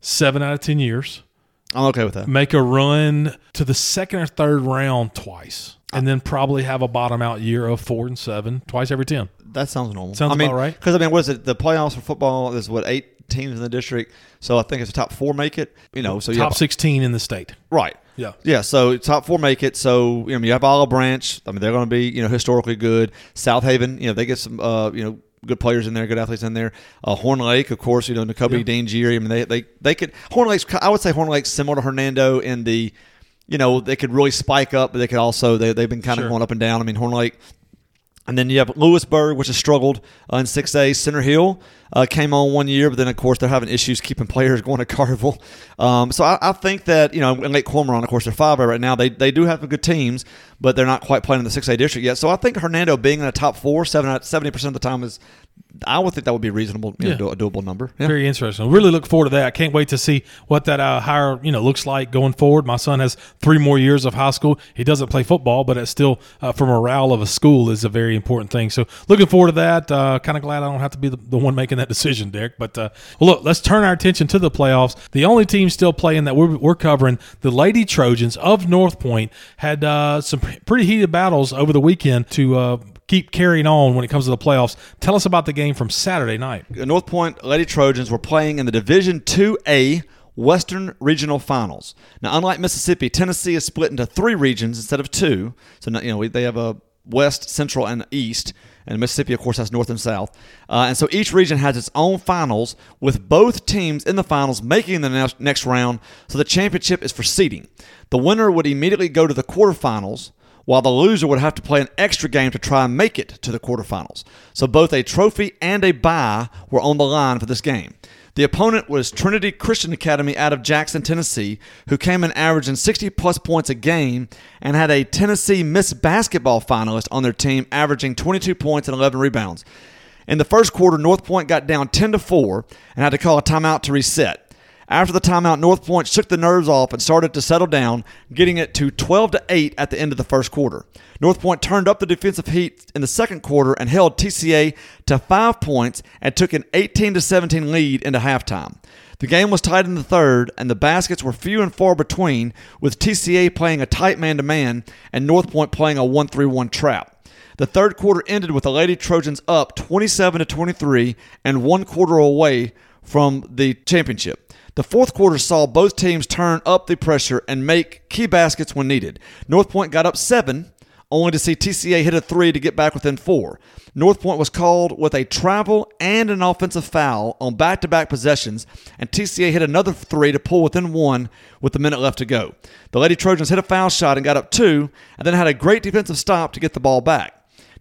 seven out of 10 years, I'm okay with that. make a run to the second or third round twice, and then probably have a bottom out year of four and seven twice every 10. That sounds normal. Sounds I mean, about right. Because I mean, what is it? The playoffs for football is what eight teams in the district. So I think it's the top four make it. You know, so you Top have, 16 in the state. right. Yeah. Yeah, so top four make it. So you know, you have Olive Branch. I mean, they're going to be you know historically good. South Haven, you know, they get some uh, you know good players in there, good athletes in there. Uh, Horn Lake, of course, you know, Nakobe Yeah. Dean Geary. I mean, they they they could Horn Lake's. I would say Horn Lake's similar to Hernando in the, you know, they could really spike up, but they could also they they've been kind Sure. of going up and down. I mean, Horn Lake. And then you have Lewisburg, which has struggled uh, in 6A. Center Hill uh, came on one year, but then, of course, they're having issues keeping players going to Carville. Um, so I, I think that, you know, and Lake Cormorant, of course, they're 5A right now. They, they do have good teams, but they're not quite playing in the 6A district yet. So I think Hernando being in the top four, seven, 70% of the time is, I would think that would be a reasonable, you know, Yeah. do- a doable number. Yeah. Very interesting. Really look forward to that. I can't wait to see what that uh, hire you know looks like going forward. My son has three more years of high school. He doesn't play football, but it's still uh, for morale of a school is a very important thing. So looking forward to that. Uh, kind of glad I don't have to be the, the one making that decision, Derek. But uh, well, look, let's turn our attention to the playoffs. The only team still playing that we're, we're covering, the Lady Trojans of North Point, had uh, some pretty heated battles over the weekend to. Keep carrying on when it comes to the playoffs. Tell us about the game from Saturday night. The North Point Lady Trojans were playing in the Division 2A Western Regional Finals. Now, unlike Mississippi, Tennessee is split into three regions instead of two. So, you know, they have a West, Central, and East. And Mississippi, of course, has North and South. Uh, and so each region has its own finals, with both teams in the finals making the next round. So the championship is for seeding. The winner would immediately go to the quarterfinals while the loser would have to play an extra game to try and make it to the quarterfinals. So both a trophy and a bye were on the line for this game. The opponent was Trinity Christian Academy out of Jackson, Tennessee, who came in averaging 60 plus points a game and had a Tennessee Miss Basketball finalist on their team, averaging 22 points and 11 rebounds. In the first quarter, North Point got down 10 to 4 and had to call a timeout to reset. After the timeout, North Point shook the nerves off and started to settle down, getting it to 12 to 8 at the end of the first quarter. North Point turned up the defensive heat in the second quarter and held TCA to 5 points and took an 18 to 17 lead into halftime. The game was tight in the third, and the baskets were few and far between, with TCA playing a tight man to man and North Point playing a 1 3 1 trap. The third quarter ended with the Lady Trojans up 27 to 23 and one quarter away from the championship. The fourth quarter saw both teams turn up the pressure and make key baskets when needed. North Point got up seven, only to see TCA hit a three to get back within four. North Point was called with a travel and an offensive foul on back to back possessions, and TCA hit another three to pull within one with a minute left to go. The Lady Trojans hit a foul shot and got up two, and then had a great defensive stop to get the ball back.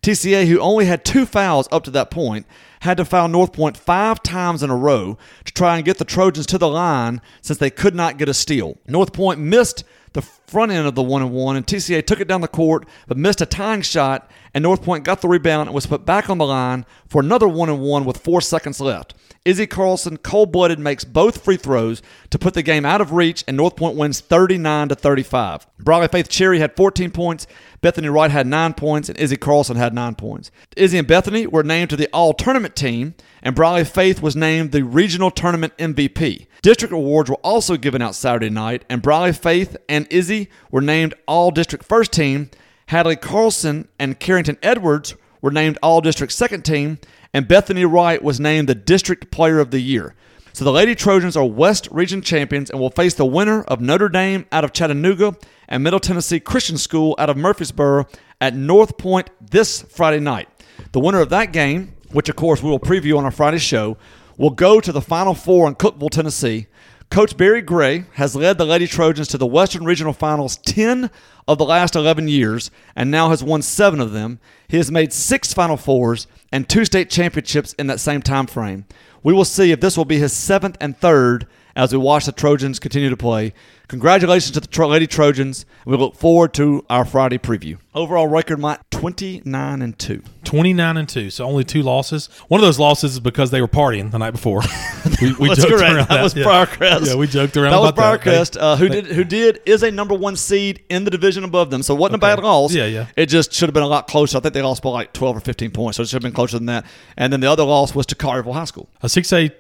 TCA, who only had two fouls up to that point, had to foul North Point five times in a row to try and get the Trojans to the line since they could not get a steal. North Point missed the front end of the one and one, and TCA took it down the court but missed a tying shot, and North Point got the rebound and was put back on the line for another one and one with four seconds left. Izzy Carlson, cold blooded, makes both free throws to put the game out of reach, and North Point wins 39 to 35. Brawley Faith Cherry had 14 points, Bethany Wright had 9 points, and Izzy Carlson had 9 points. Izzy and Bethany were named to the All Tournament team, and Brawley Faith was named the Regional Tournament MVP. District awards were also given out Saturday night, and Brawley Faith and Izzy were named All District First Team. Hadley Carlson and Carrington Edwards were named All District Second Team, and Bethany Wright was named the District Player of the Year. So the Lady Trojans are West Region champions and will face the winner of Notre Dame out of Chattanooga and Middle Tennessee Christian School out of Murfreesboro at North Point this Friday night. The winner of that game, which of course we will preview on our Friday show, will go to the Final Four in Cookeville, Tennessee. Coach Barry Gray has led the Lady Trojans to the Western Regional Finals 10 of the last 11 years and now has won 7 of them. He has made 6 Final Fours and 2 state championships in that same time frame. We will see if this will be his 7th and 3rd as we watch the Trojans continue to play. Congratulations to the Tro- Lady Trojans. We look forward to our Friday preview. Overall record, Mike, 29 and 2. 29 and 2, so only two losses. One of those losses is because they were partying the night before. we we That's correct. That was yeah. Briarcrest. Yeah, we joked around That was about that. Briarcrest, They- uh, who did who did is a number one seed in the division above them. So it wasn't a Okay. bad loss. Yeah, yeah. It just should have been a lot closer. I think they lost by like twelve or fifteen points, so it should have been closer than that. And then the other loss was to Collierville High School. a 6A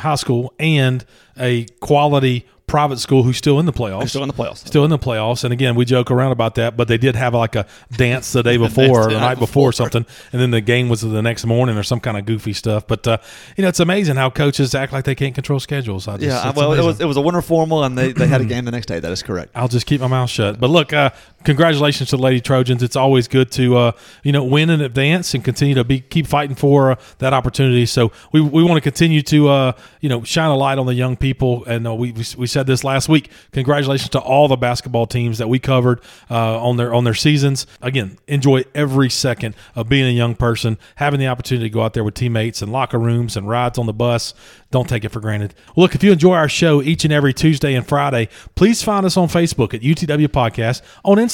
high school and a quality private school who's still in the playoffs. They're still in the playoffs. Still in the playoffs. And again, we joke around about that, but they did have like a dance the day before or the night before or before. something. And then the game was the next morning or some kind of goofy stuff. But, uh, you know, it's amazing how coaches act like they can't control schedules. I just, Yeah, well, it was it was a winter formal, and they, they had a game the next day. That is correct. I'll just keep my mouth shut. But look, uh, congratulations to the Lady Trojans. It's always good to uh, you know win in advance and continue to be keep fighting for uh, that opportunity. So we, we want to continue to uh, you know shine a light on the young people. And uh, we, we said this last week. Congratulations to all the basketball teams that we covered uh, on their on their seasons. Again, enjoy every second of being a young person, having the opportunity to go out there with teammates and locker rooms and rides on the bus. Don't take it for granted. Look, if you enjoy our show each and every Tuesday and Friday, please find us on Facebook at UTW Podcast, on Instagram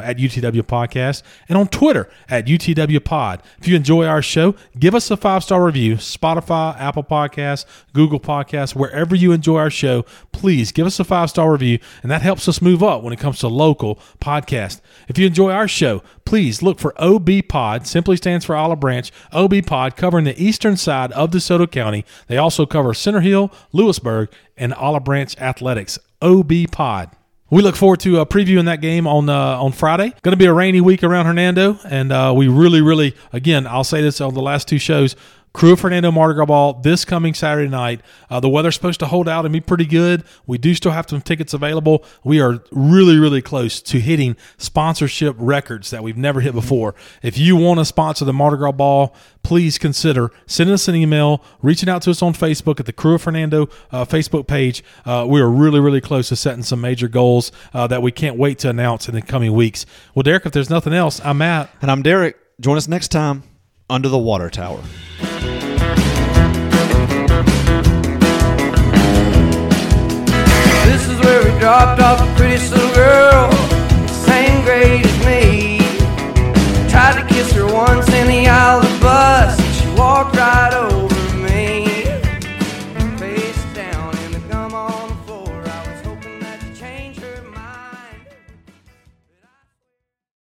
at UTW Podcast, and on Twitter at UTW Pod. If you enjoy our show, give us a five star review. Spotify, Apple Podcasts, Google Podcasts, wherever you enjoy our show, please give us a five star review, and that helps us move up when it comes to local podcast. If you enjoy our show, please look for OB Pod, simply stands for Olive Branch, OB Pod, covering the eastern side of DeSoto County. They also cover Center Hill, Lewisburg, and Olive Branch Athletics. OB Pod. We look forward to uh, previewing that game on uh, on Friday. Going to be a rainy week around Hernando, and uh, we really, really, again, I'll say this on the last two shows. Krewe of Hernando Mardi Ball this coming Saturday night. Uh, the weather's supposed to hold out and be pretty good. We do still have some tickets available. We are really, really close to hitting sponsorship records that we've never hit before. If you want to sponsor the Mardi Gras Ball, please consider sending us an email, reaching out to us on Facebook at the Krewe of Hernando uh, Facebook page. Uh, we are really, really close to setting some major goals uh, that we can't wait to announce in the coming weeks. Well, Derek, if there's nothing else, I'm Matt. And I'm Derek. Join us next time under the water tower. This is where we dropped off a pretty little girl, same grade as me. Tried to kiss her once in the aisle of the bus, and she walked right over.